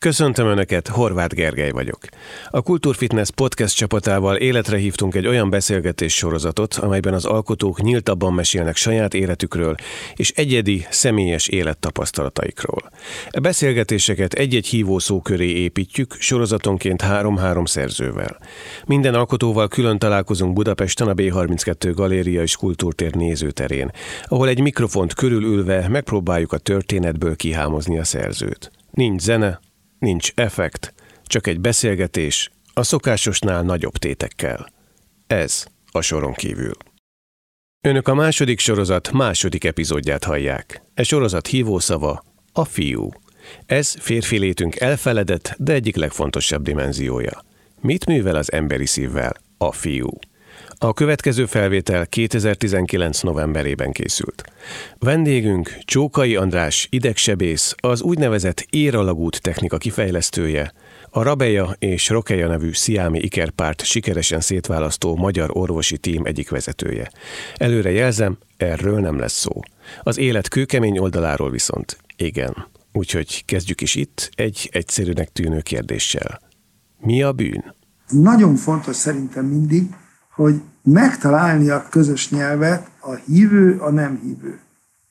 Köszöntöm Önöket, Horváth Gergely vagyok. A Kulturfitness podcast csapatával életre hívtunk egy olyan beszélgetés sorozatot, amelyben az alkotók nyíltabban mesélnek saját életükről és egyedi, személyes élettapasztalataikról. A beszélgetéseket egy-egy hívószó köré építjük, sorozatonként három-három szerzővel. Minden alkotóval külön találkozunk Budapesten a B32 Galéria és Kultúrtér nézőterén, ahol egy mikrofont körülülve megpróbáljuk a történetből kihámozni a szerzőt. Nincs zene, Nincs effekt, csak egy beszélgetés a szokásosnál nagyobb tétekkel. Ez a soron kívül. Önök a második sorozat második epizódját hallják. E sorozat hívószava a fiú. Ez férfi létünk elfeledett, de egyik legfontosabb dimenziója. Mit művel az emberi szívvel a fiú? A következő felvétel 2019. novemberében készült. Vendégünk Csókai András idegsebész, az úgynevezett éralagút technika kifejlesztője, a Rabeja és Rokeja nevű sziámi ikerpárt sikeresen szétválasztó magyar orvosi tím egyik vezetője. Előre jelzem, erről nem lesz szó. Az élet kőkemény oldaláról viszont igen. Úgyhogy kezdjük is itt egy egyszerűnek tűnő kérdéssel. Mi a bűn? Nagyon fontos szerintem mindig, hogy megtalálni a közös nyelvet a hívő, a nem hívő.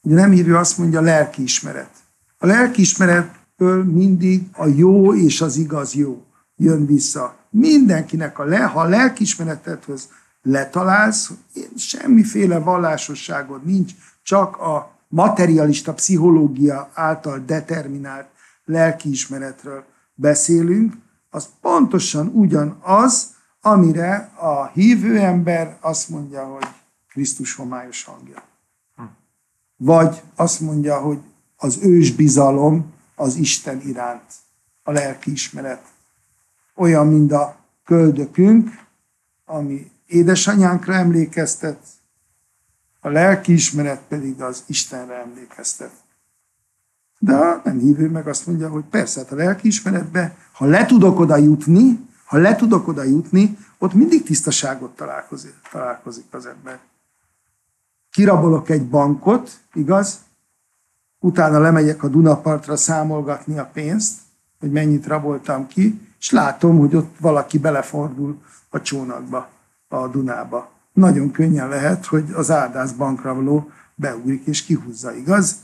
Ugye nem hívő azt mondja lelkiismeret. A lelkiismeretből mindig a jó és az igaz jó jön vissza. Mindenkinek a le, ha a lelkiismeretedhez letalálsz, semmiféle vallásosságod nincs, csak a materialista pszichológia által determinált lelkiismeretről beszélünk, az pontosan ugyanaz, amire a hívő ember azt mondja, hogy Krisztus homályos hangja. Vagy azt mondja, hogy az ős bizalom az Isten iránt, a lelki ismeret. Olyan, mint a köldökünk, ami édesanyánkra emlékeztet, a lelki ismeret pedig az Istenre emlékeztet. De a nem hívő meg azt mondja, hogy persze, hát a lelkiismeretbe, ha le tudok oda jutni, ha le tudok oda jutni, ott mindig tisztaságot találkozik, találkozik az ember. Kirabolok egy bankot, igaz? Utána lemegyek a Dunapartra számolgatni a pénzt, hogy mennyit raboltam ki, és látom, hogy ott valaki belefordul a csónakba, a Dunába. Nagyon könnyen lehet, hogy az áldász bankrabló beugrik és kihúzza, igaz?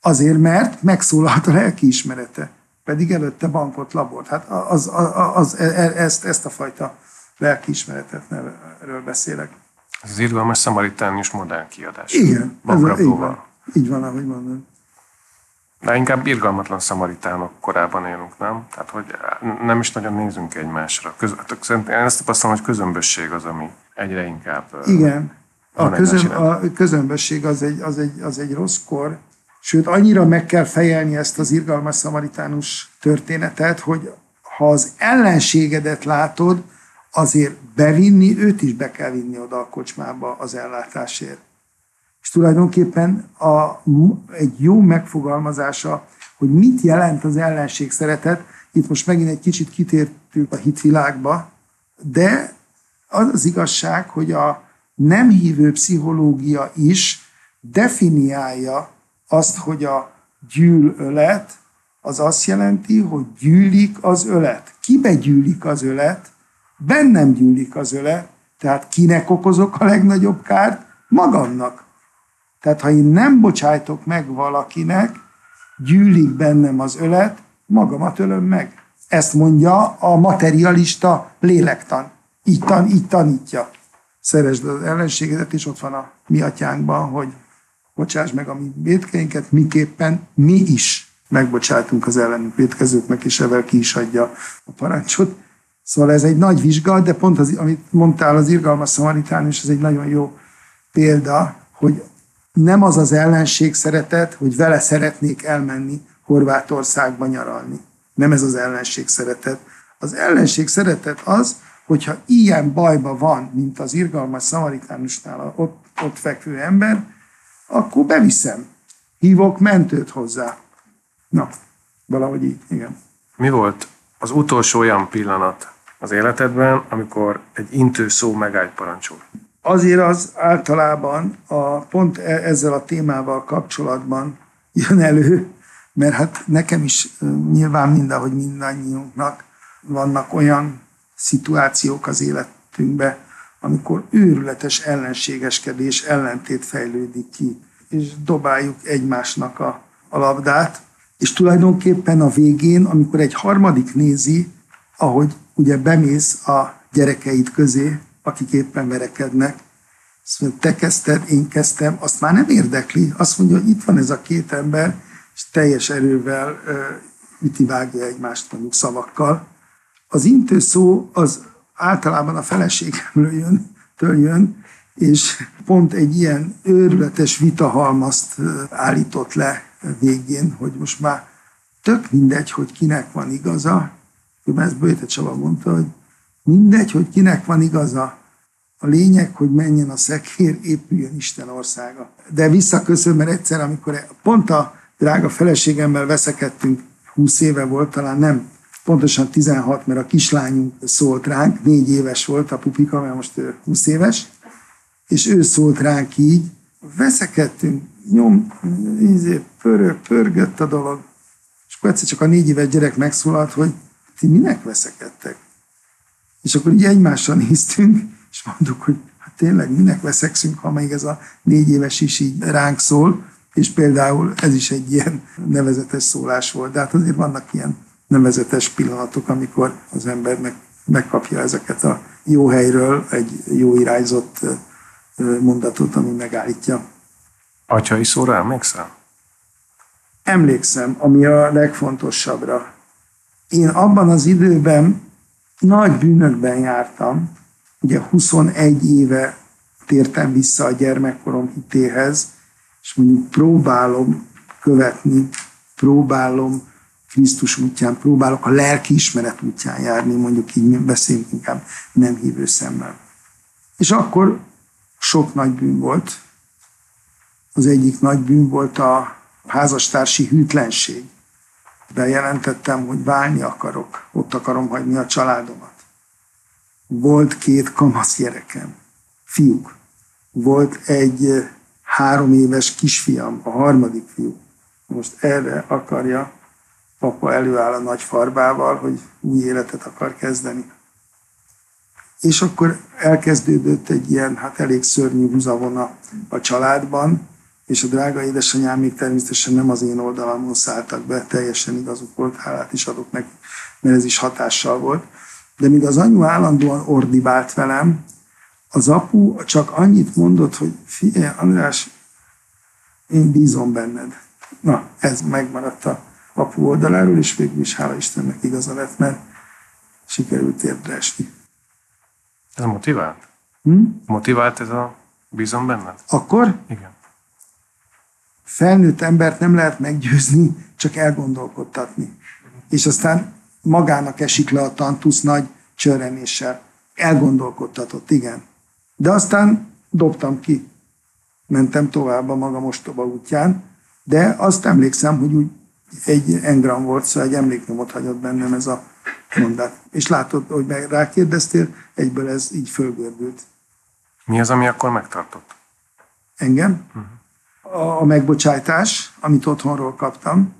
Azért, mert megszólalt a lelkiismerete pedig előtte bankot labolt. Hát az, az, az, e, e, ezt, ezt a fajta lelkiismeretet erről beszélek. Ez az irgalmas szamaritánius modern kiadás. Igen, ez a, így, van, így van, ahogy mondod. De inkább irgalmatlan szamaritánok korában élünk, nem? Tehát, hogy nem is nagyon nézünk egymásra. Köz, hát én ezt tapasztalom, hogy közömbösség az, ami egyre inkább... Igen. A, közöm, a közömbösség az egy, az, egy, az egy rossz kor, Sőt, annyira meg kell fejelni ezt az irgalmas szamaritánus történetet, hogy ha az ellenségedet látod, azért bevinni, őt is be kell vinni oda a kocsmába az ellátásért. És tulajdonképpen a, egy jó megfogalmazása, hogy mit jelent az ellenség szeretet, itt most megint egy kicsit kitértünk a hitvilágba, de az az igazság, hogy a nem hívő pszichológia is definiálja azt, hogy a gyűlölet, az azt jelenti, hogy gyűlik az ölet. Kibe gyűlik az ölet? Bennem gyűlik az ölet, tehát kinek okozok a legnagyobb kárt? Magamnak. Tehát ha én nem bocsájtok meg valakinek, gyűlik bennem az ölet, magamat ölöm meg. Ezt mondja a materialista lélektan. Így, tan, így tanítja. Szeresd az ellenségedet, és ott van a mi atyánkban, hogy bocsáss meg a mi védkeinket, miképpen mi is megbocsátunk az ellenünk védkezőknek, és evel ki is adja a parancsot. Szóval ez egy nagy vizsga, de pont az, amit mondtál, az irgalmas szamaritán, és ez egy nagyon jó példa, hogy nem az az ellenség szeretet, hogy vele szeretnék elmenni Horvátországba nyaralni. Nem ez az ellenség szeretet. Az ellenség szeretet az, hogyha ilyen bajba van, mint az irgalmas szamaritánusnál ott, ott fekvő ember, akkor beviszem. Hívok mentőt hozzá. Na, valahogy így, igen. Mi volt az utolsó olyan pillanat az életedben, amikor egy intő szó megállt parancsol? Azért az általában a, pont e- ezzel a témával kapcsolatban jön elő, mert hát nekem is nyilván mindahogy mindannyiunknak vannak olyan szituációk az életünkben, amikor őrületes ellenségeskedés, ellentét fejlődik ki, és dobáljuk egymásnak a, a labdát, és tulajdonképpen a végén, amikor egy harmadik nézi, ahogy ugye bemész a gyerekeid közé, akik éppen verekednek, azt mondja, te kezdted, én kezdtem, azt már nem érdekli. Azt mondja, hogy itt van ez a két ember, és teljes erővel üti vágja egymást mondjuk szavakkal. Az intő szó az általában a feleségemről jön, től jön, és pont egy ilyen őrületes vitahalmazt állított le végén, hogy most már tök mindegy, hogy kinek van igaza. Ezt Böjte Csaba mondta, hogy mindegy, hogy kinek van igaza. A lényeg, hogy menjen a szekér, épüljön Isten országa. De visszaköszön, mert egyszer, amikor pont a drága feleségemmel veszekedtünk, 20 éve volt, talán nem pontosan 16, mert a kislányunk szólt ránk, négy éves volt a pupika, mert most 20 éves, és ő szólt ránk így, veszekedtünk, nyom, ízé, pörög, pörgött a dolog, és akkor egyszer csak a négy éves gyerek megszólalt, hogy ti minek veszekedtek? És akkor így egymásra néztünk, és mondtuk, hogy hát tényleg minek veszekszünk, ha még ez a négy éves is így ránk szól, és például ez is egy ilyen nevezetes szólás volt. De hát azért vannak ilyen nevezetes pillanatok, amikor az embernek megkapja ezeket a jó helyről egy jó irányzott mondatot, ami megállítja. Atyai szóra emlékszel? Emlékszem, ami a legfontosabbra. Én abban az időben nagy bűnökben jártam, ugye 21 éve tértem vissza a gyermekkorom hitéhez, és mondjuk próbálom követni, próbálom Krisztus útján, próbálok a lelki ismeret útján járni, mondjuk így beszélünk inkább nem hívő szemmel. És akkor sok nagy bűn volt. Az egyik nagy bűn volt a házastársi hűtlenség. Bejelentettem, hogy válni akarok, ott akarom hagyni a családomat. Volt két kamasz gyerekem, fiúk. Volt egy három éves kisfiam, a harmadik fiú. Most erre akarja, papa előáll a nagy farbával, hogy új életet akar kezdeni. És akkor elkezdődött egy ilyen, hát elég szörnyű húzavona a családban, és a drága édesanyám még természetesen nem az én oldalamon szálltak be, teljesen igazuk volt, hálát is adok neki, mert ez is hatással volt. De míg az anyu állandóan ordibált velem, az apu csak annyit mondott, hogy figyelj, András, én bízom benned. Na, ez megmaradt a apu oldaláról, és végül is hála Istennek igaza lett, mert sikerült térdre esni. Ez motivált? Hm? Motivált ez a bízom benned? Akkor? Igen. Felnőtt embert nem lehet meggyőzni, csak elgondolkodtatni. És aztán magának esik le a tantusz nagy csörrenéssel. Elgondolkodtatott, igen. De aztán dobtam ki. Mentem tovább a maga mostoba útján, de azt emlékszem, hogy úgy egy engram volt, szóval egy emléknyomot hagyott bennem ez a mondat. És látod, hogy meg rákérdeztél, egyből ez így fölgördült. Mi az, ami akkor megtartott? Engem? Uh-huh. A, a megbocsájtás, amit otthonról kaptam,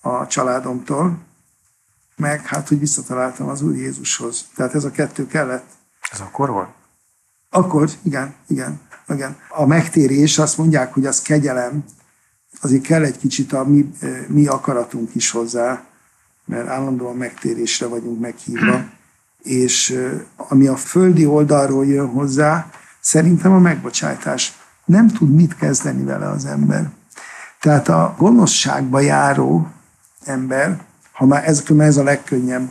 a családomtól, meg hát, hogy visszataláltam az Úr Jézushoz. Tehát ez a kettő kellett. Ez akkor volt? Akkor, igen, igen, igen. A megtérés, azt mondják, hogy az kegyelem, azért kell egy kicsit a mi, mi akaratunk is hozzá, mert állandóan megtérésre vagyunk meghívva, és ami a földi oldalról jön hozzá, szerintem a megbocsátás. Nem tud mit kezdeni vele az ember. Tehát a gonoszságba járó ember, ha már ez, ez a legkönnyebb,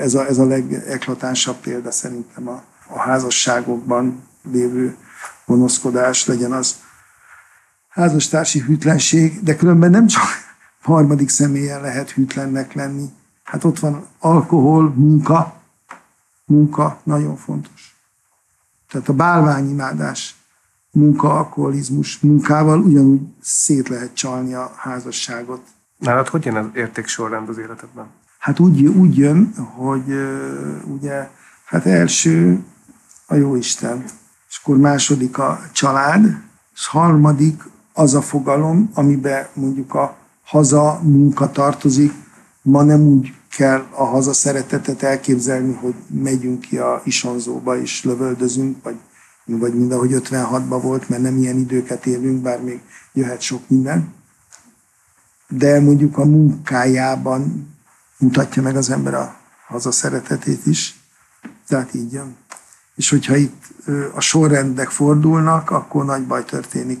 ez a, ez a legeklatánsabb példa szerintem a, a házasságokban lévő gonoszkodás, legyen az házastársi hűtlenség, de különben nem csak harmadik személyen lehet hűtlennek lenni. Hát ott van alkohol, munka. Munka nagyon fontos. Tehát a bálványimádás, munka, alkoholizmus, munkával ugyanúgy szét lehet csalni a házasságot. Nálad hogy jön az értéksorrend az életedben? Hát úgy, úgy jön, hogy ugye, hát első a jó Isten, és akkor második a család, és harmadik az a fogalom, amiben mondjuk a haza munka tartozik. Ma nem úgy kell a haza szeretetet elképzelni, hogy megyünk ki a isonzóba és lövöldözünk, vagy, vagy mind ahogy 56-ban volt, mert nem ilyen időket élünk, bár még jöhet sok minden. De mondjuk a munkájában mutatja meg az ember a haza szeretetét is. Tehát így jön. És hogyha itt a sorrendek fordulnak, akkor nagy baj történik.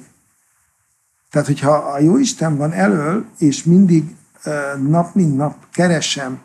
Tehát, hogyha a Jóisten van elől, és mindig nap mint nap keresem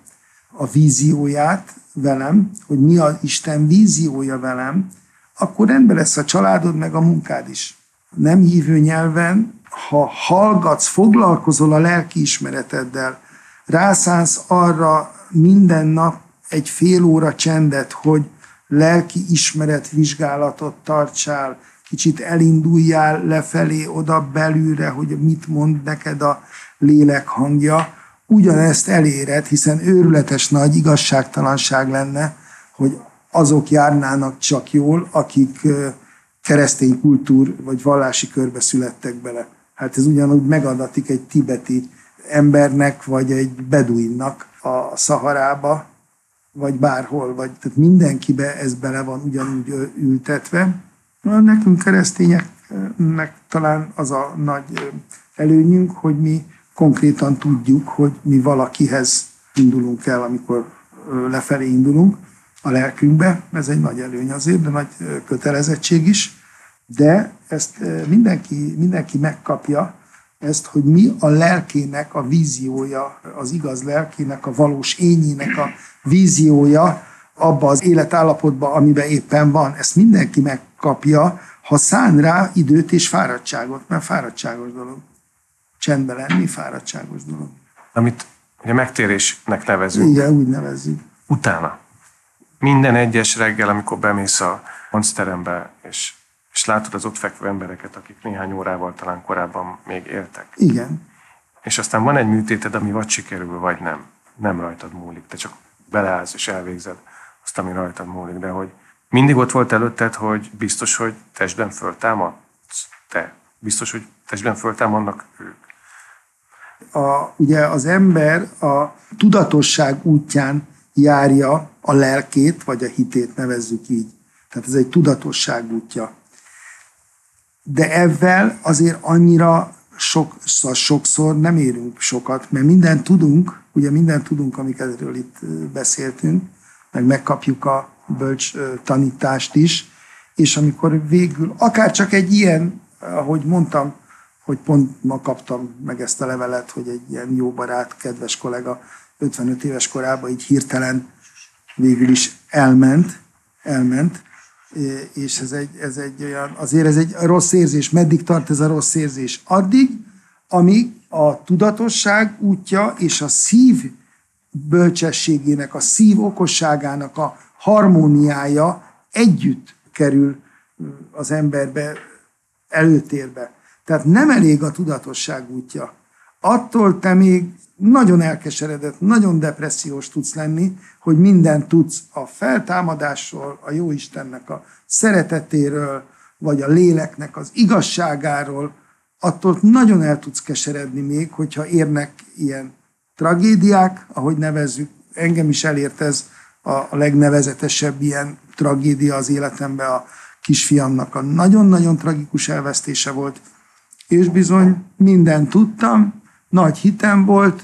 a vízióját velem, hogy mi az Isten víziója velem, akkor rendben lesz a családod, meg a munkád is. Nem hívő nyelven, ha hallgatsz, foglalkozol a lelki ismereteddel, rászánsz arra minden nap egy fél óra csendet, hogy lelki ismeret vizsgálatot tartsál, kicsit elinduljál lefelé, oda belülre, hogy mit mond neked a lélek hangja, ugyanezt eléred, hiszen őrületes nagy igazságtalanság lenne, hogy azok járnának csak jól, akik keresztény kultúr vagy vallási körbe születtek bele. Hát ez ugyanúgy megadatik egy tibeti embernek, vagy egy beduinnak a Szaharába, vagy bárhol, vagy tehát mindenkibe ez bele van ugyanúgy ültetve. Nekünk keresztényeknek talán az a nagy előnyünk, hogy mi konkrétan tudjuk, hogy mi valakihez indulunk el, amikor lefelé indulunk a lelkünkbe. Ez egy nagy előny azért, de nagy kötelezettség is. De ezt mindenki, mindenki megkapja, ezt, hogy mi a lelkének a víziója, az igaz lelkének, a valós ényének a víziója abba az életállapotba, amiben éppen van. Ezt mindenki megkapja, ha szán rá időt és fáradtságot, mert fáradtságos dolog. Csendben lenni fáradtságos dolog. Amit ugye megtérésnek nevezünk. Igen, úgy nevezzük. Utána. Minden egyes reggel, amikor bemész a monsterembe, és és látod az ott fekvő embereket, akik néhány órával talán korábban még éltek. Igen. És aztán van egy műtéted, ami vagy sikerül, vagy nem. Nem rajtad múlik. Te csak beleállsz és elvégzed azt, ami rajtad múlik. De hogy mindig ott volt előtted, hogy biztos, hogy testben föltámadsz te. Biztos, hogy testben föltámadnak ők. A, ugye az ember a tudatosság útján járja a lelkét, vagy a hitét nevezzük így. Tehát ez egy tudatosság útja de ezzel azért annyira sok, szóval sokszor nem érünk sokat, mert mindent tudunk, ugye mindent tudunk, amikről itt beszéltünk, meg megkapjuk a bölcs tanítást is, és amikor végül, akár csak egy ilyen, ahogy mondtam, hogy pont ma kaptam meg ezt a levelet, hogy egy ilyen jó barát, kedves kollega 55 éves korában így hirtelen végül is elment, elment, és ez egy, ez egy olyan, azért ez egy rossz érzés. Meddig tart ez a rossz érzés? Addig, amíg a tudatosság útja és a szív bölcsességének, a szív okosságának a harmóniája együtt kerül az emberbe, előtérbe. Tehát nem elég a tudatosság útja. Attól te még nagyon elkeseredett, nagyon depressziós tudsz lenni, hogy mindent tudsz a feltámadásról, a jó Istennek a szeretetéről, vagy a léleknek az igazságáról, attól nagyon el tudsz keseredni még, hogyha érnek ilyen tragédiák, ahogy nevezzük, engem is elért ez a legnevezetesebb ilyen tragédia az életemben, a kisfiamnak a nagyon-nagyon tragikus elvesztése volt, és bizony mindent tudtam, nagy hitem volt,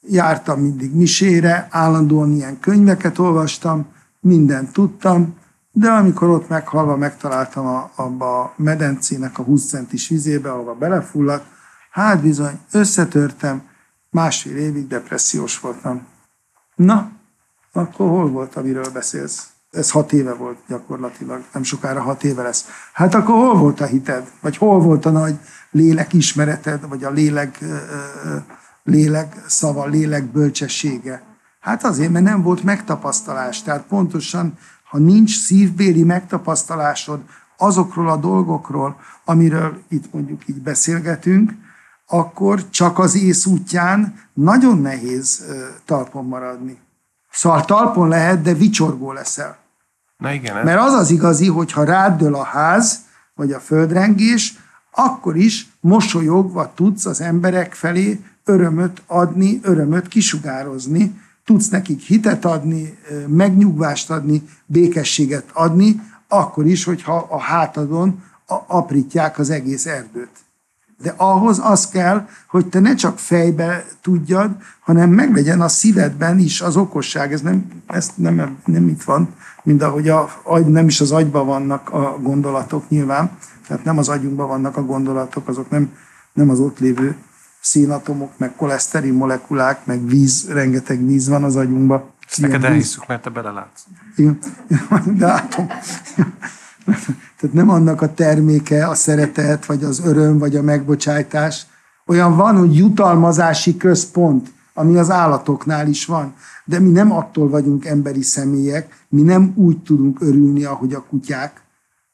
jártam mindig misére, állandóan ilyen könyveket olvastam, mindent tudtam, de amikor ott meghalva megtaláltam a, abba a medencének a 20 centis vizébe, ahova belefulladt, hát bizony összetörtem, másfél évig depressziós voltam. Na, akkor hol volt, amiről beszélsz? Ez hat éve volt gyakorlatilag, nem sokára hat éve lesz. Hát akkor hol volt a hited? Vagy hol volt a nagy lélek ismereted, vagy a lélek lélek szava, lélek bölcsessége? Hát azért, mert nem volt megtapasztalás. Tehát pontosan, ha nincs szívbéli megtapasztalásod azokról a dolgokról, amiről itt mondjuk így beszélgetünk, akkor csak az ész útján nagyon nehéz talpon maradni. Szóval talpon lehet, de vicsorgó leszel. Na igen. Mert az az igazi, hogyha ráddől a ház, vagy a földrengés, akkor is mosolyogva tudsz az emberek felé örömöt adni, örömöt kisugározni, tudsz nekik hitet adni, megnyugvást adni, békességet adni, akkor is, hogyha a hátadon aprítják az egész erdőt. De ahhoz az kell, hogy te ne csak fejbe tudjad, hanem meglegyen a szívedben is az okosság. Ez nem, ez nem, nem itt van, mint ahogy a, nem is az agyban vannak a gondolatok nyilván, tehát nem az agyunkban vannak a gondolatok, azok nem, nem az ott lévő szénatomok, meg koleszterin molekulák, meg víz, rengeteg víz van az agyunkban. Ezt neked elhisszük, mert te belelátsz. Igen, de látom. Tehát nem annak a terméke a szeretet, vagy az öröm, vagy a megbocsájtás. Olyan van, hogy jutalmazási központ, ami az állatoknál is van. De mi nem attól vagyunk emberi személyek, mi nem úgy tudunk örülni, ahogy a kutyák.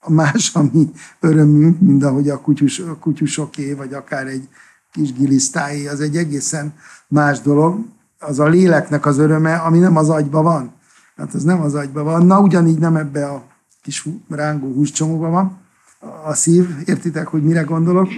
A más a mi örömünk, mint ahogy a, kutyus, a kutyusoké, vagy akár egy kis gilisztáé, az egy egészen más dolog. Az a léleknek az öröme, ami nem az agyba van. Hát az nem az agyba van. Na, ugyanígy nem ebbe a kis rángó húscsomóban van a szív, értitek, hogy mire gondolok?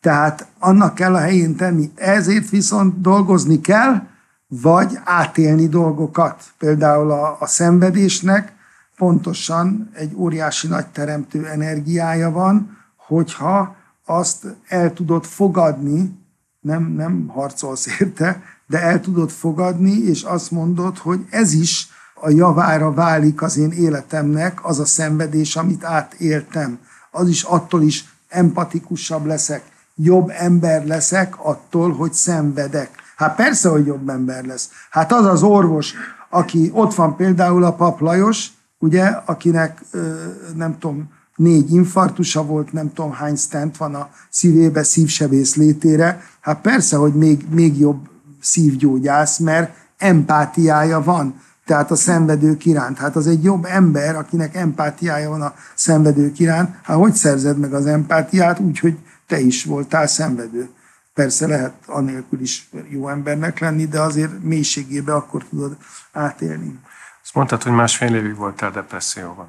Tehát annak kell a helyén tenni. Ezért viszont dolgozni kell, vagy átélni dolgokat. Például a, a szenvedésnek pontosan egy óriási nagy teremtő energiája van, hogyha azt el tudod fogadni, nem, nem harcolsz érte, de el tudod fogadni, és azt mondod, hogy ez is a javára válik az én életemnek, az a szenvedés, amit átéltem. Az is attól is empatikusabb leszek, jobb ember leszek attól, hogy szenvedek. Hát persze, hogy jobb ember lesz. Hát az az orvos, aki ott van például a pap Lajos, ugye, akinek nem tudom, négy infarktusa volt, nem tudom hány stent van a szívébe, szívsebész létére. Hát persze, hogy még, még jobb szívgyógyász, mert empátiája van tehát a szenvedők iránt. Hát az egy jobb ember, akinek empátiája van a szenvedők iránt. Hát hogy szerzed meg az empátiát? Úgy, hogy te is voltál szenvedő. Persze lehet anélkül is jó embernek lenni, de azért mélységébe akkor tudod átélni. Azt mondtad, hogy másfél évig voltál depresszióban.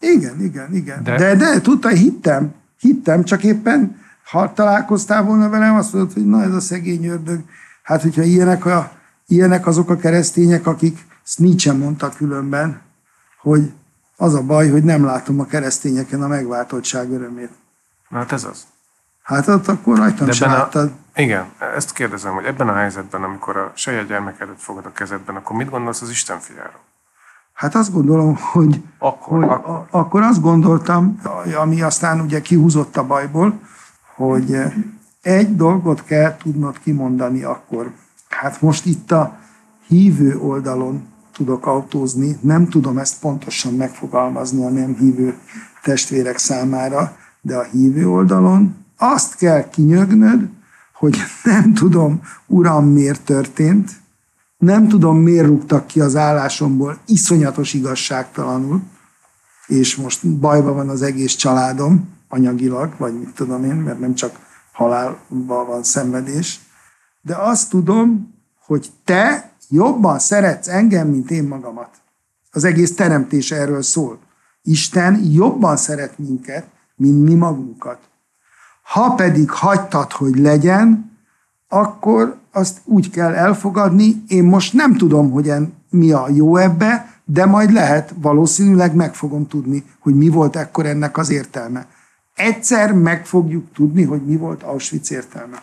Igen, igen, igen. De, de, de tudta, hittem, hittem, csak éppen ha találkoztál volna velem, azt mondod, hogy na ez a szegény ördög. Hát, hogyha ilyenek, a, ilyenek azok a keresztények, akik ezt Nietzsche mondta különben, hogy az a baj, hogy nem látom a keresztényeken a megváltottság örömét. Na hát ez az. Hát ott akkor rajtam De sem láttad. A, igen, ezt kérdezem, hogy ebben a helyzetben, amikor a saját gyermek előtt fogod a kezedben, akkor mit gondolsz az Isten fiáról? Hát azt gondolom, hogy akkor, hogy akkor. A, akkor azt gondoltam, ami aztán ugye kihúzott a bajból, hogy egy dolgot kell tudnod kimondani akkor. Hát most itt a hívő oldalon tudok autózni, nem tudom ezt pontosan megfogalmazni a nem hívő testvérek számára, de a hívő oldalon azt kell kinyögnöd, hogy nem tudom, uram, miért történt, nem tudom, miért rúgtak ki az állásomból iszonyatos igazságtalanul, és most bajban van az egész családom, anyagilag, vagy mit tudom én, mert nem csak halálban van szenvedés, de azt tudom, hogy te jobban szeretsz engem, mint én magamat. Az egész teremtés erről szól. Isten jobban szeret minket, mint mi magunkat. Ha pedig hagytad, hogy legyen, akkor azt úgy kell elfogadni, én most nem tudom, hogy en, mi a jó ebbe, de majd lehet, valószínűleg meg fogom tudni, hogy mi volt ekkor ennek az értelme. Egyszer meg fogjuk tudni, hogy mi volt Auschwitz értelme.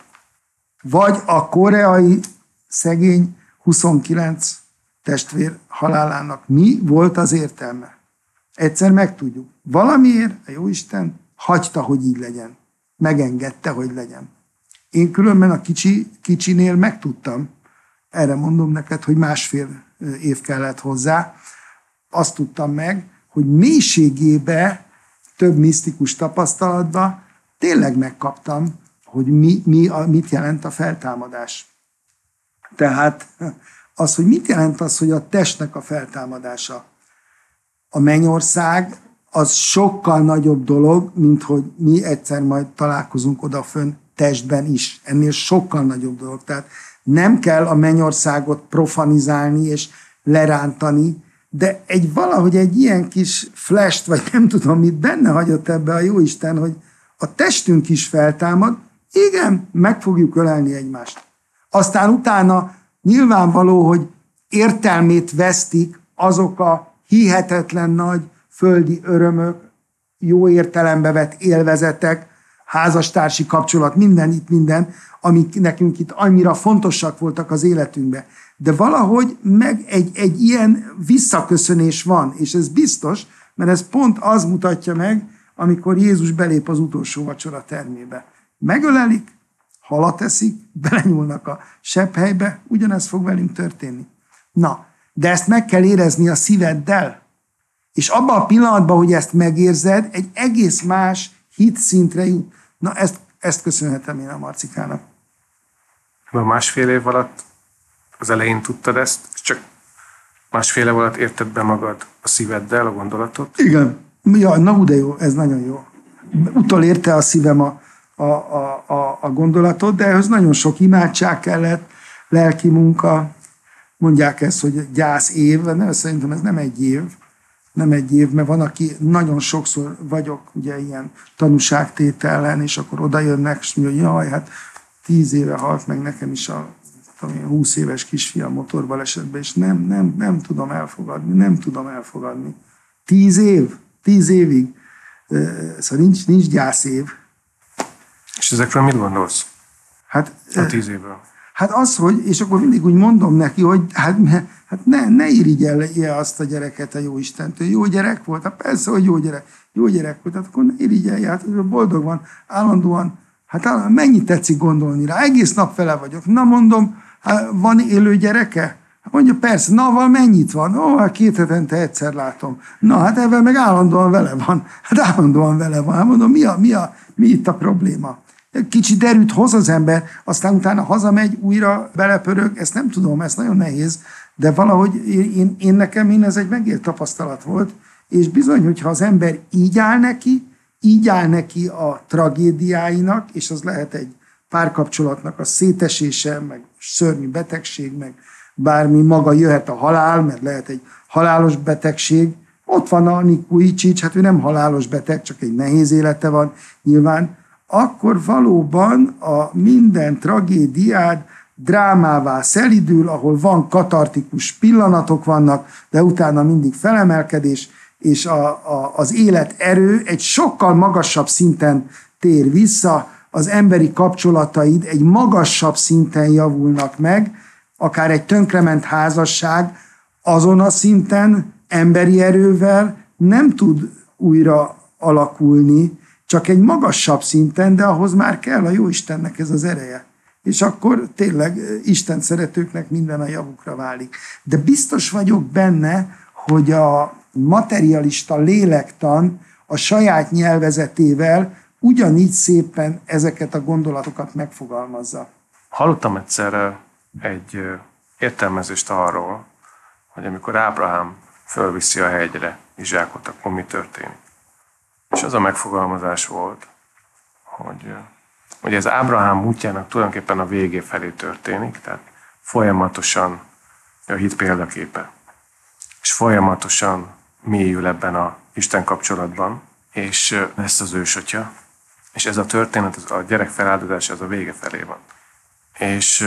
Vagy a koreai szegény 29 testvér halálának mi volt az értelme? Egyszer megtudjuk. Valamiért a Jóisten hagyta, hogy így legyen. Megengedte, hogy legyen. Én különben a kicsi, kicsinél megtudtam, erre mondom neked, hogy másfél év kellett hozzá, azt tudtam meg, hogy mélységébe, több misztikus tapasztalatba tényleg megkaptam, hogy mi, mi, a, mit jelent a feltámadás. Tehát az, hogy mit jelent az, hogy a testnek a feltámadása. A mennyország az sokkal nagyobb dolog, mint hogy mi egyszer majd találkozunk odafönn testben is. Ennél sokkal nagyobb dolog. Tehát nem kell a mennyországot profanizálni és lerántani, de egy valahogy egy ilyen kis flash vagy nem tudom mit benne hagyott ebbe a Jóisten, hogy a testünk is feltámad, Igen, meg fogjuk ölelni egymást. Aztán utána nyilvánvaló, hogy értelmét vesztik azok a hihetetlen nagy földi örömök, jó értelembe vett élvezetek, házastársi kapcsolat, minden itt minden, amik nekünk itt annyira fontosak voltak az életünkben. De valahogy meg egy, egy ilyen visszaköszönés van, és ez biztos, mert ez pont az mutatja meg, amikor Jézus belép az utolsó vacsora termébe. Megölelik, halat eszik, belenyúlnak a sepphelybe, ugyanez fog velünk történni. Na, de ezt meg kell érezni a szíveddel. És abban a pillanatban, hogy ezt megérzed, egy egész más hitszintre jut. Na, ezt, ezt köszönhetem én a Marcikának. A másfél év alatt az elején tudtad ezt, csak másfél év alatt érted be magad a szíveddel a gondolatot? Igen. Ja, na, de jó, ez nagyon jó. Utolérte a szívem a, a, a, a, a gondolatot, de ehhez nagyon sok imádság kellett, lelki munka, mondják ezt, hogy gyász év, de szerintem ez nem egy év, nem egy év, mert van, aki nagyon sokszor vagyok ugye ilyen tanúságtételen, és akkor oda jönnek, és mondja, jaj, hát tíz éve halt meg nekem is a tudom, 20 éves kisfiam motorbalesetben, és nem, nem, nem tudom elfogadni, nem tudom elfogadni. Tíz év, tíz évig. Szóval nincs, nincs év. És ezekről mit gondolsz? Hát, a tíz évről. Hát az, hogy, és akkor mindig úgy mondom neki, hogy hát, hát ne, ne irigyelje azt a gyereket a jó Istentől. Jó gyerek volt? Hát persze, hogy jó gyerek. Jó gyerek volt, hát akkor ne irigyelje, hát boldog van, állandóan. Hát mennyit tetszik gondolni rá? Egész nap fele vagyok. Na mondom, hát van élő gyereke? Hát mondja, persze, na, val mennyit van? Ó, hát két hetente egyszer látom. Na, hát ebben meg állandóan vele van. Hát állandóan vele van. Hát mondom, mi, a, mi, a, mi itt a probléma? Kicsi derűt hoz az ember, aztán utána hazamegy, újra belepörög, ezt nem tudom, ez nagyon nehéz, de valahogy én, én nekem én ez egy megélt tapasztalat volt, és bizony, hogyha az ember így áll neki, így áll neki a tragédiáinak, és az lehet egy párkapcsolatnak a szétesése, meg szörnyű betegség, meg bármi maga jöhet a halál, mert lehet egy halálos betegség. Ott van a Nikujicsics, hát ő nem halálos beteg, csak egy nehéz élete van nyilván, akkor valóban a minden tragédiád drámává szelidül, ahol van katartikus pillanatok vannak, de utána mindig felemelkedés, és a, a, az élet erő egy sokkal magasabb szinten tér vissza, az emberi kapcsolataid egy magasabb szinten javulnak meg, akár egy tönkrement házasság azon a szinten emberi erővel nem tud újra alakulni, csak egy magasabb szinten, de ahhoz már kell a jó Istennek ez az ereje. És akkor tényleg Isten szeretőknek minden a javukra válik. De biztos vagyok benne, hogy a materialista lélektan a saját nyelvezetével ugyanígy szépen ezeket a gondolatokat megfogalmazza. Hallottam egyszer egy értelmezést arról, hogy amikor Ábrahám fölviszi a hegyre Izsákot, akkor mi történik. És az a megfogalmazás volt, hogy, hogy ez Ábrahám útjának tulajdonképpen a végé felé történik, tehát folyamatosan a hit példaképe, és folyamatosan mélyül ebben a Isten kapcsolatban, és ezt az ősatya, és ez a történet, a gyerek feláldozása, az a vége felé van. És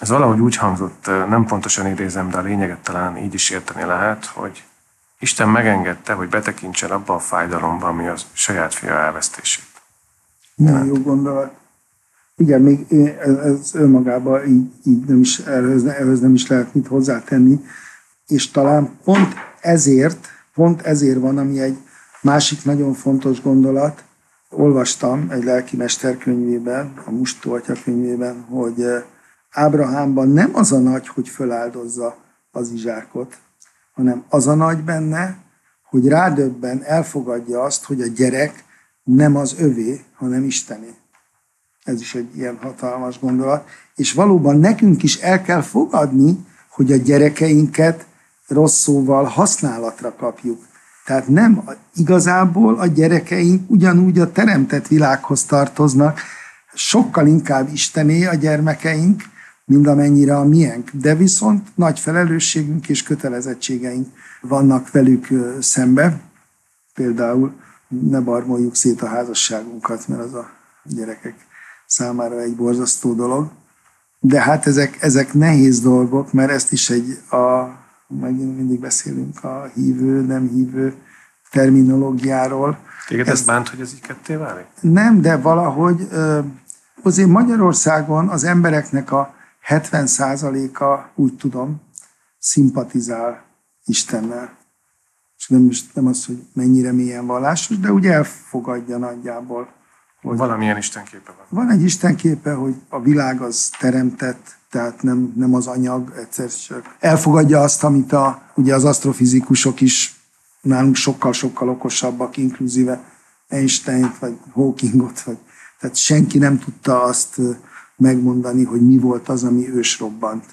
ez valahogy úgy hangzott, nem pontosan idézem, de a lényeget talán így is érteni lehet, hogy Isten megengedte, hogy betekintsen abba a fájdalomba, ami az saját fia elvesztését. Nagyon jó gondolat. Igen, még ez önmagában így, így nem is, ehhez, ehhez nem is lehet mit hozzátenni, és talán pont ezért, pont ezért van, ami egy másik nagyon fontos gondolat, olvastam egy lelkimester könyvében, a Mustó atya könyvében, hogy eh, Ábrahámban nem az a nagy, hogy föláldozza az izsákot, hanem az a nagy benne, hogy rádöbben elfogadja azt, hogy a gyerek nem az övé, hanem Istené. Ez is egy ilyen hatalmas gondolat. És valóban nekünk is el kell fogadni, hogy a gyerekeinket rossz szóval használatra kapjuk. Tehát nem igazából a gyerekeink ugyanúgy a teremtett világhoz tartoznak, sokkal inkább Istené a gyermekeink, mint amennyire a miénk. De viszont nagy felelősségünk és kötelezettségeink vannak velük szembe. Például ne barmoljuk szét a házasságunkat, mert az a gyerekek számára egy borzasztó dolog. De hát ezek, ezek nehéz dolgok, mert ezt is egy, a, megint mindig beszélünk a hívő, nem hívő terminológiáról. Téged ez bánt, hogy ez így ketté válik? Nem, de valahogy azért Magyarországon az embereknek a 70%-a, úgy tudom, szimpatizál Istennel. És nem, nem az, hogy mennyire mélyen vallásos, de úgy elfogadja nagyjából. Hogy Valamilyen istenképe van. Van egy istenképe, hogy a világ az teremtett, tehát nem, nem az anyag, egyszer csak elfogadja azt, amit a, ugye az asztrofizikusok is nálunk sokkal-sokkal okosabbak, inkluzíve einstein vagy Hawkingot, vagy, tehát senki nem tudta azt megmondani, hogy mi volt az, ami ősrobbant.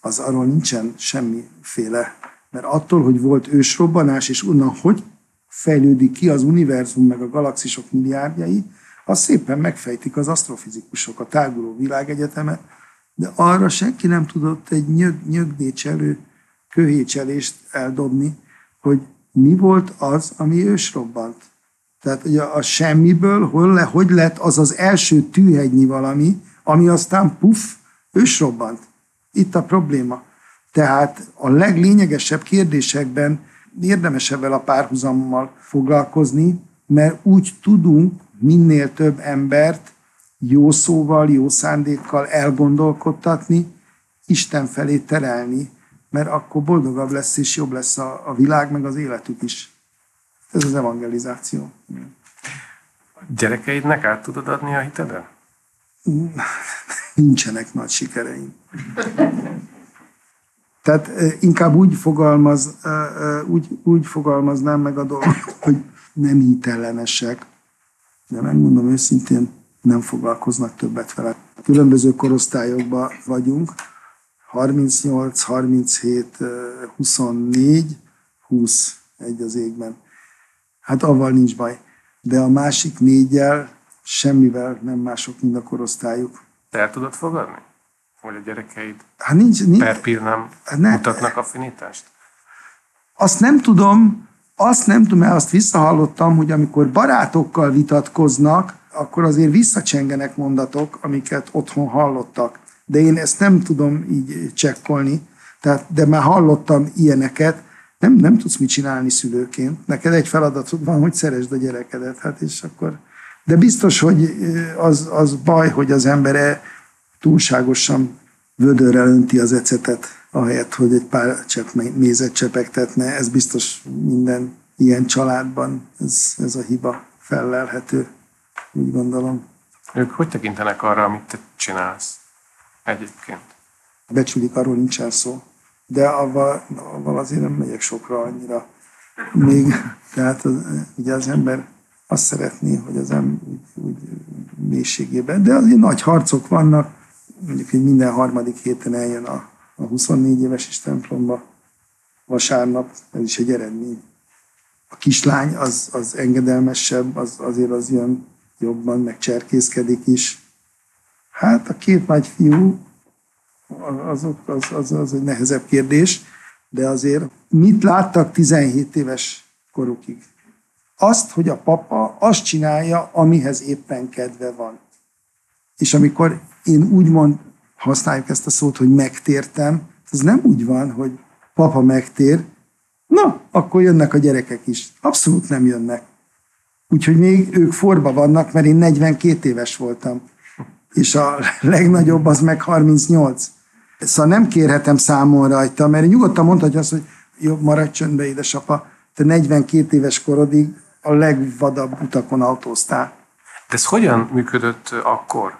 Az arról nincsen semmiféle, mert attól, hogy volt ősrobbanás, és onnan hogy fejlődik ki az univerzum, meg a galaxisok milliárdjai, az szépen megfejtik az asztrofizikusok, a táguló világegyetemet, de arra senki nem tudott egy nyög, nyögdécselő köhécselést eldobni, hogy mi volt az, ami ősrobbant. Tehát ugye a semmiből, hol le, hogy lett az az első tűhegynyi valami, ami aztán puff, ősrobbant. Itt a probléma. Tehát a leglényegesebb kérdésekben érdemes ebben a párhuzammal foglalkozni, mert úgy tudunk minél több embert jó szóval, jó szándékkal elgondolkodtatni, Isten felé terelni, mert akkor boldogabb lesz és jobb lesz a, világ, meg az életük is. Ez az evangelizáció. Gyerekeidnek át tudod adni a hitedet? Nincsenek nagy sikereim. Tehát inkább úgy, fogalmaz, úgy, úgy fogalmaznám meg a dolgot, hogy nem hitellenesek, de megmondom őszintén, nem foglalkoznak többet vele. Különböző korosztályokban vagyunk, 38, 37, 24, 20, egy az égben. Hát avval nincs baj. De a másik négyel semmivel nem mások, mint a korosztályuk. Te el tudod fogadni? Hogy a gyerekeid hát nincs, nincs, per pillanat hát ne, mutatnak affinitást? Azt nem tudom, azt nem tudom, mert azt visszahallottam, hogy amikor barátokkal vitatkoznak, akkor azért visszacsengenek mondatok, amiket otthon hallottak de én ezt nem tudom így csekkolni, tehát, de már hallottam ilyeneket, nem, nem tudsz mit csinálni szülőként. Neked egy feladatod van, hogy szeresd a gyerekedet. Hát és akkor... De biztos, hogy az, az baj, hogy az embere túlságosan vödörrel önti az ecetet, ahelyett, hogy egy pár csepp mézet csepegtetne. Ez biztos minden ilyen családban, ez, ez a hiba fellelhető, úgy gondolom. Ők hogy tekintenek arra, amit te csinálsz? egyébként. Becsülik, arról nincsen szó. De avval, avval azért nem megyek sokra annyira. Még, tehát az, ugye az ember azt szeretné, hogy az ember úgy, úgy mélységében, de azért nagy harcok vannak, mondjuk, hogy minden harmadik héten eljön a, a 24 éves is templomba, vasárnap, ez is egy eredmény. A kislány az, az engedelmesebb, az, azért az jön jobban, meg cserkészkedik is. Hát a két nagy fiú, az, az, az, az egy nehezebb kérdés, de azért mit láttak 17 éves korukig? Azt, hogy a papa azt csinálja, amihez éppen kedve van. És amikor én úgymond használjuk ezt a szót, hogy megtértem, az nem úgy van, hogy papa megtér, na, akkor jönnek a gyerekek is. Abszolút nem jönnek. Úgyhogy még ők forba vannak, mert én 42 éves voltam és a legnagyobb az meg 38. Szóval nem kérhetem számon rajta, mert nyugodtan mondhatja azt, hogy jobb maradj csöndbe, édesapa, te 42 éves korodig a legvadabb utakon autóztál. De ez hogyan működött akkor,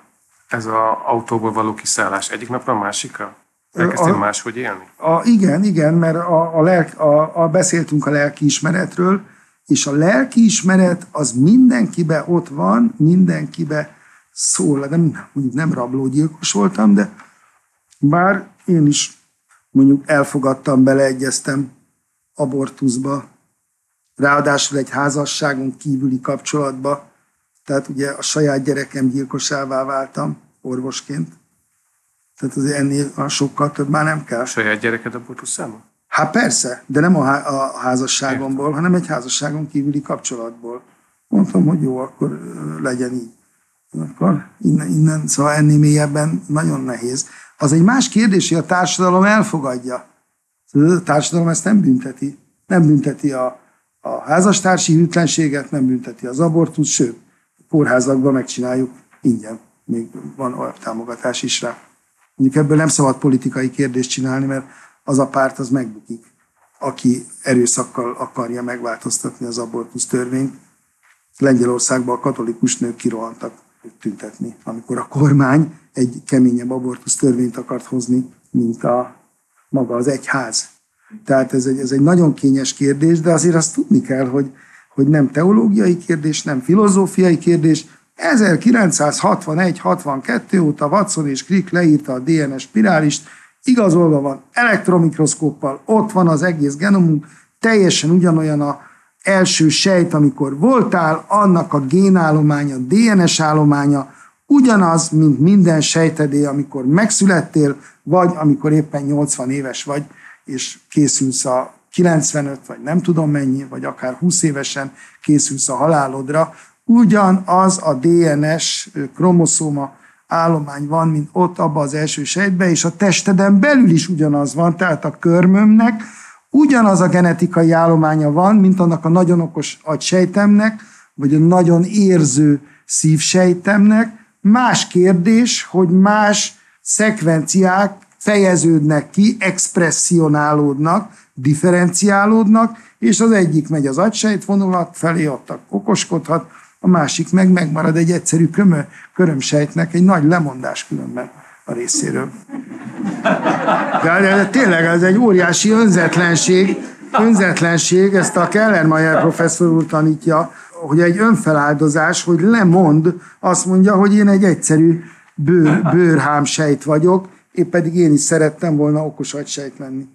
ez az autóból való kiszállás? Egyik napra a másikra? Elkezdtél a, máshogy élni? A, igen, igen, mert a, a, lelk, a, a, beszéltünk a lelkiismeretről, és a lelkiismeret az mindenkibe ott van, mindenkibe szól, nem, mondjuk nem rablógyilkos voltam, de bár én is mondjuk elfogadtam, beleegyeztem abortuszba, ráadásul egy házasságon kívüli kapcsolatba, tehát ugye a saját gyerekem gyilkosává váltam orvosként. Tehát azért ennél sokkal több már nem kell. A saját gyereked abortuszában? Hát persze, de nem a, há- a házasságomból, Értem. hanem egy házasságon kívüli kapcsolatból. Mondtam, hogy jó, akkor legyen így. Akkor innen, innen, szóval ennél mélyebben nagyon nehéz. Az egy más kérdés, hogy a társadalom elfogadja. A társadalom ezt nem bünteti. Nem bünteti a, a házastársi hűtlenséget, nem bünteti az abortus, sőt, kórházakban megcsináljuk ingyen. Még van olyan támogatás is rá. Mondjuk ebből nem szabad politikai kérdést csinálni, mert az a párt az megbukik, aki erőszakkal akarja megváltoztatni az abortusz törvényt. Lengyelországban a katolikus nők kirohantak tüntetni, amikor a kormány egy keményebb abortusz törvényt akart hozni, mint a maga az egyház. Tehát ez egy, ez egy nagyon kényes kérdés, de azért azt tudni kell, hogy, hogy nem teológiai kérdés, nem filozófiai kérdés. 1961-62 óta Watson és Crick leírta a DNS spirálist, igazolva van elektromikroszkóppal, ott van az egész genomunk, teljesen ugyanolyan a első sejt, amikor voltál, annak a génállománya, DNS állománya ugyanaz, mint minden sejtedé, amikor megszülettél, vagy amikor éppen 80 éves vagy, és készülsz a 95, vagy nem tudom mennyi, vagy akár 20 évesen készülsz a halálodra, ugyanaz a DNS kromoszóma állomány van, mint ott abban az első sejtben, és a testeden belül is ugyanaz van, tehát a körmömnek ugyanaz a genetikai állománya van, mint annak a nagyon okos agysejtemnek, vagy a nagyon érző szívsejtemnek. Más kérdés, hogy más szekvenciák fejeződnek ki, expresszionálódnak, differenciálódnak, és az egyik megy az agysejtvonulat felé, ott okoskodhat, a másik meg megmarad egy egyszerű kömö, körömsejtnek, egy nagy lemondás különben a részéről. De, de, de tényleg ez egy óriási önzetlenség, önzetlenség, ezt a Kellermeyer professzor úr tanítja, hogy egy önfeláldozás, hogy lemond, azt mondja, hogy én egy egyszerű bőr, bőrhámsejt vagyok, én pedig én is szerettem volna okos agysejt lenni.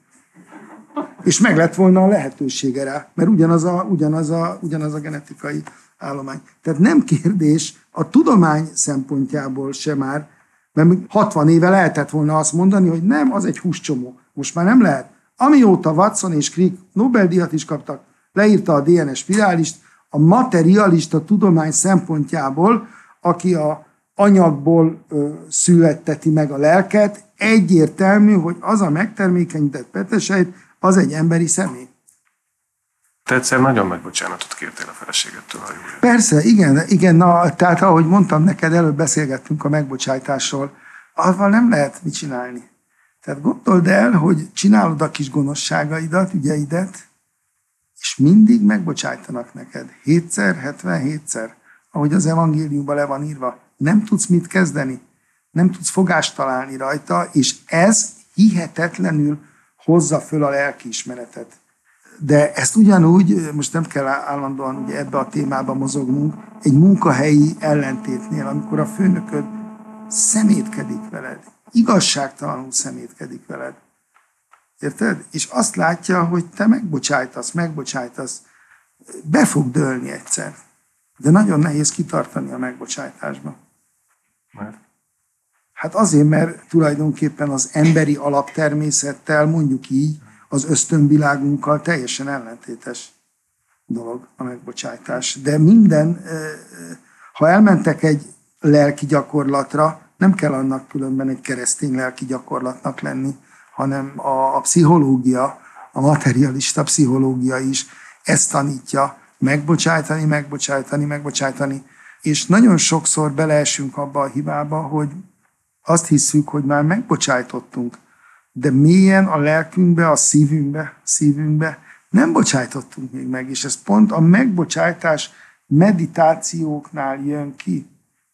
És meg lett volna a lehetősége rá, mert ugyanaz a, ugyanaz a, ugyanaz a genetikai állomány. Tehát nem kérdés a tudomány szempontjából se már, mert 60 éve lehetett volna azt mondani, hogy nem, az egy húscsomó. Most már nem lehet. Amióta Watson és Crick Nobel-díjat is kaptak, leírta a DNS spirálist, a materialista tudomány szempontjából, aki a anyagból ö, születteti meg a lelket, egyértelmű, hogy az a megtermékenyített petesejt, az egy emberi személy. Te egyszer nagyon nagy bocsánatot kértél a feleségettől, ha jól Persze, igen, igen, na, tehát ahogy mondtam neked, előbb beszélgettünk a megbocsájtásról, avval nem lehet mit csinálni. Tehát gondold el, hogy csinálod a kis gonoszságaidat, ügyeidet, és mindig megbocsájtanak neked. Hétszer, 77-szer, ahogy az evangéliumban le van írva. Nem tudsz mit kezdeni, nem tudsz fogást találni rajta, és ez hihetetlenül hozza föl a lelkiismeretet de ezt ugyanúgy, most nem kell állandóan ugye ebbe a témába mozognunk, egy munkahelyi ellentétnél, amikor a főnököd szemétkedik veled, igazságtalanul szemétkedik veled. Érted? És azt látja, hogy te megbocsájtasz, megbocsájtasz, be fog dőlni egyszer. De nagyon nehéz kitartani a megbocsájtásba. Mert? Hát azért, mert tulajdonképpen az emberi alaptermészettel, mondjuk így, az ösztönvilágunkkal teljesen ellentétes dolog a megbocsájtás. De minden, ha elmentek egy lelki gyakorlatra, nem kell annak különben egy keresztény lelki gyakorlatnak lenni, hanem a, a pszichológia, a materialista pszichológia is ezt tanítja, megbocsájtani, megbocsájtani, megbocsájtani. És nagyon sokszor beleesünk abba a hibába, hogy azt hiszük, hogy már megbocsájtottunk de mélyen a lelkünkbe, a szívünkbe, szívünkbe nem bocsájtottunk még meg, és ez pont a megbocsájtás meditációknál jön ki.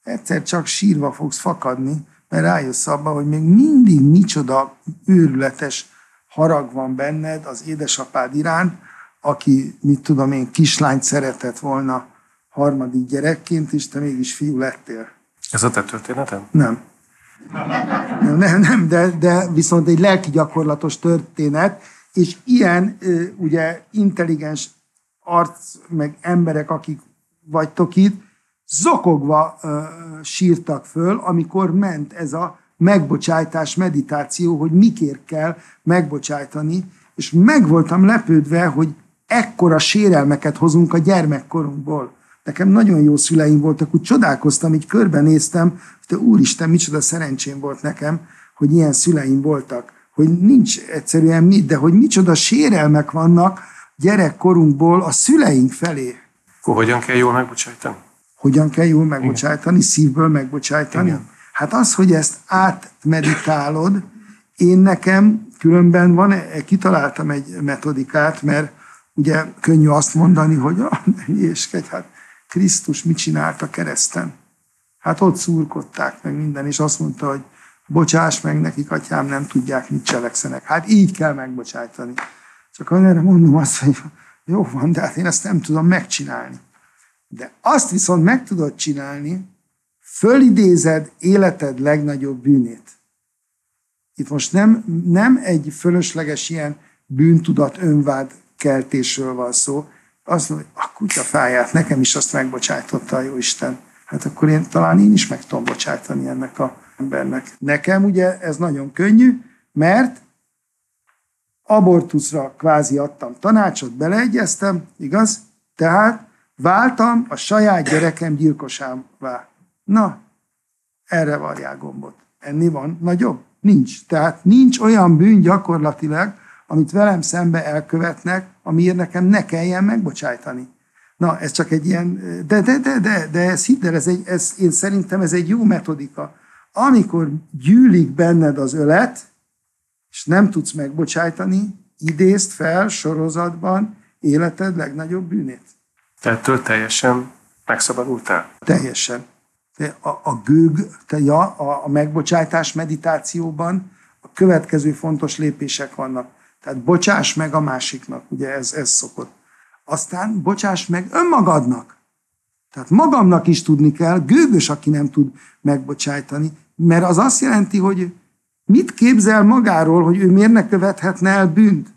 Egyszer csak sírva fogsz fakadni, mert rájössz abba, hogy még mindig micsoda őrületes harag van benned az édesapád iránt, aki, mit tudom én, kislányt szeretett volna harmadik gyerekként, és te mégis fiú lettél. Ez a te történetem? Nem. Nem, nem, de, de viszont egy lelki gyakorlatos történet, és ilyen ugye intelligens arc, meg emberek, akik vagytok itt, zokogva sírtak föl, amikor ment ez a megbocsájtás meditáció, hogy mikért kell megbocsájtani, és meg voltam lepődve, hogy ekkora sérelmeket hozunk a gyermekkorunkból. Nekem nagyon jó szüleim voltak, úgy csodálkoztam, így körbenéztem, hogy te úristen, micsoda szerencsém volt nekem, hogy ilyen szüleim voltak, hogy nincs egyszerűen mit, de hogy micsoda sérelmek vannak gyerekkorunkból a szüleink felé. Akkor hogyan kell jól megbocsájtani? Hogyan kell jól megbocsájtani, Igen. szívből megbocsájtani? Igen. Hát az, hogy ezt átmeditálod, én nekem különben van, kitaláltam egy metodikát, mert ugye könnyű azt mondani, hogy ah, ne hát Krisztus mit csinált a kereszten? Hát ott szurkodták meg minden, és azt mondta, hogy bocsáss meg nekik, atyám, nem tudják, mit cselekszenek. Hát így kell megbocsájtani. Csak erre mondom azt, hogy jó van, de hát én ezt nem tudom megcsinálni. De azt viszont meg tudod csinálni, fölidézed életed legnagyobb bűnét. Itt most nem, nem egy fölösleges ilyen bűntudat, önvád keltésről van szó. Azt mondja, hogy a kutya fáját, nekem is azt megbocsájtotta a Jóisten. Hát akkor én talán én is meg tudom bocsájtani ennek a embernek. Nekem ugye ez nagyon könnyű, mert abortuszra kvázi adtam tanácsot, beleegyeztem, igaz? Tehát váltam a saját gyerekem gyilkosává. Na, erre varják gombot. Enni van nagyobb? Nincs. Tehát nincs olyan bűn gyakorlatilag, amit velem szembe elkövetnek, amiért nekem ne kelljen megbocsájtani. Na, ez csak egy ilyen, de, de, de, de, de ez hidd el, ez egy, ez, én szerintem ez egy jó metodika. Amikor gyűlik benned az ölet, és nem tudsz megbocsájtani, idézd fel sorozatban életed legnagyobb bűnét. Tehát től teljesen megszabadultál? Teljesen. A, a gőg, te, ja, a, a megbocsájtás meditációban a következő fontos lépések vannak. Tehát bocsáss meg a másiknak, ugye ez, ez szokott. Aztán bocsáss meg önmagadnak. Tehát magamnak is tudni kell, gőgös, aki nem tud megbocsájtani, mert az azt jelenti, hogy mit képzel magáról, hogy ő miért ne követhetne el bűnt.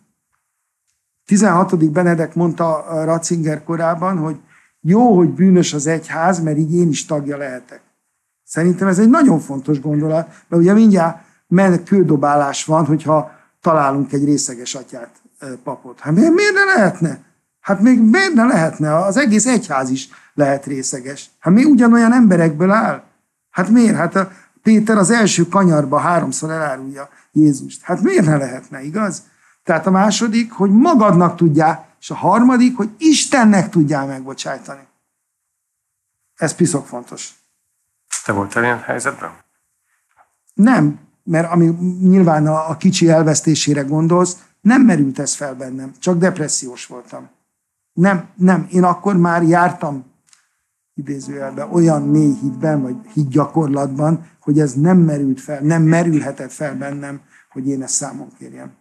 16. Benedek mondta Ratzinger korában, hogy jó, hogy bűnös az egyház, mert így én is tagja lehetek. Szerintem ez egy nagyon fontos gondolat, mert ugye mindjárt kődobálás van, hogyha találunk egy részeges atyát, papot. Hát miért, miért ne lehetne? Hát még miért ne lehetne? Az egész egyház is lehet részeges. Hát mi ugyanolyan emberekből áll? Hát miért? Hát a Péter az első kanyarba háromszor elárulja Jézust. Hát miért ne lehetne, igaz? Tehát a második, hogy magadnak tudjál, és a harmadik, hogy Istennek tudjál megbocsájtani. Ez piszok fontos. Te voltál ilyen helyzetben? Nem, mert ami nyilván a, a kicsi elvesztésére gondolsz, nem merült ez fel bennem, csak depressziós voltam. Nem, nem, én akkor már jártam idézőjelben olyan mély hitben, vagy hitgyakorlatban, hogy ez nem merült fel, nem merülhetett fel bennem, hogy én ezt számon kérjem.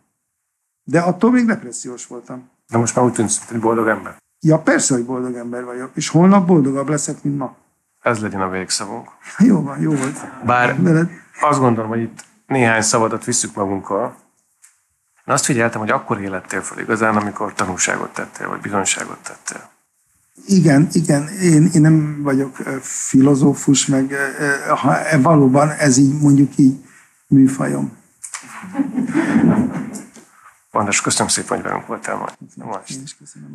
De attól még depressziós voltam. De most már úgy tűnsz, hogy boldog ember. Ja, persze, hogy boldog ember vagyok. És holnap boldogabb leszek, mint ma. Ez legyen a végszavunk. jó van, jó volt. Bár Veled. azt gondolom, hogy itt néhány szavadat visszük magunkkal. Én azt figyeltem, hogy akkor élettél fel igazán, amikor tanulságot tettél, vagy bizonyságot tettél. Igen, igen, én, én nem vagyok filozófus, meg ha e, valóban ez így mondjuk így műfajom. András, köszönöm szépen, hogy velünk voltál ma. Én is köszönöm.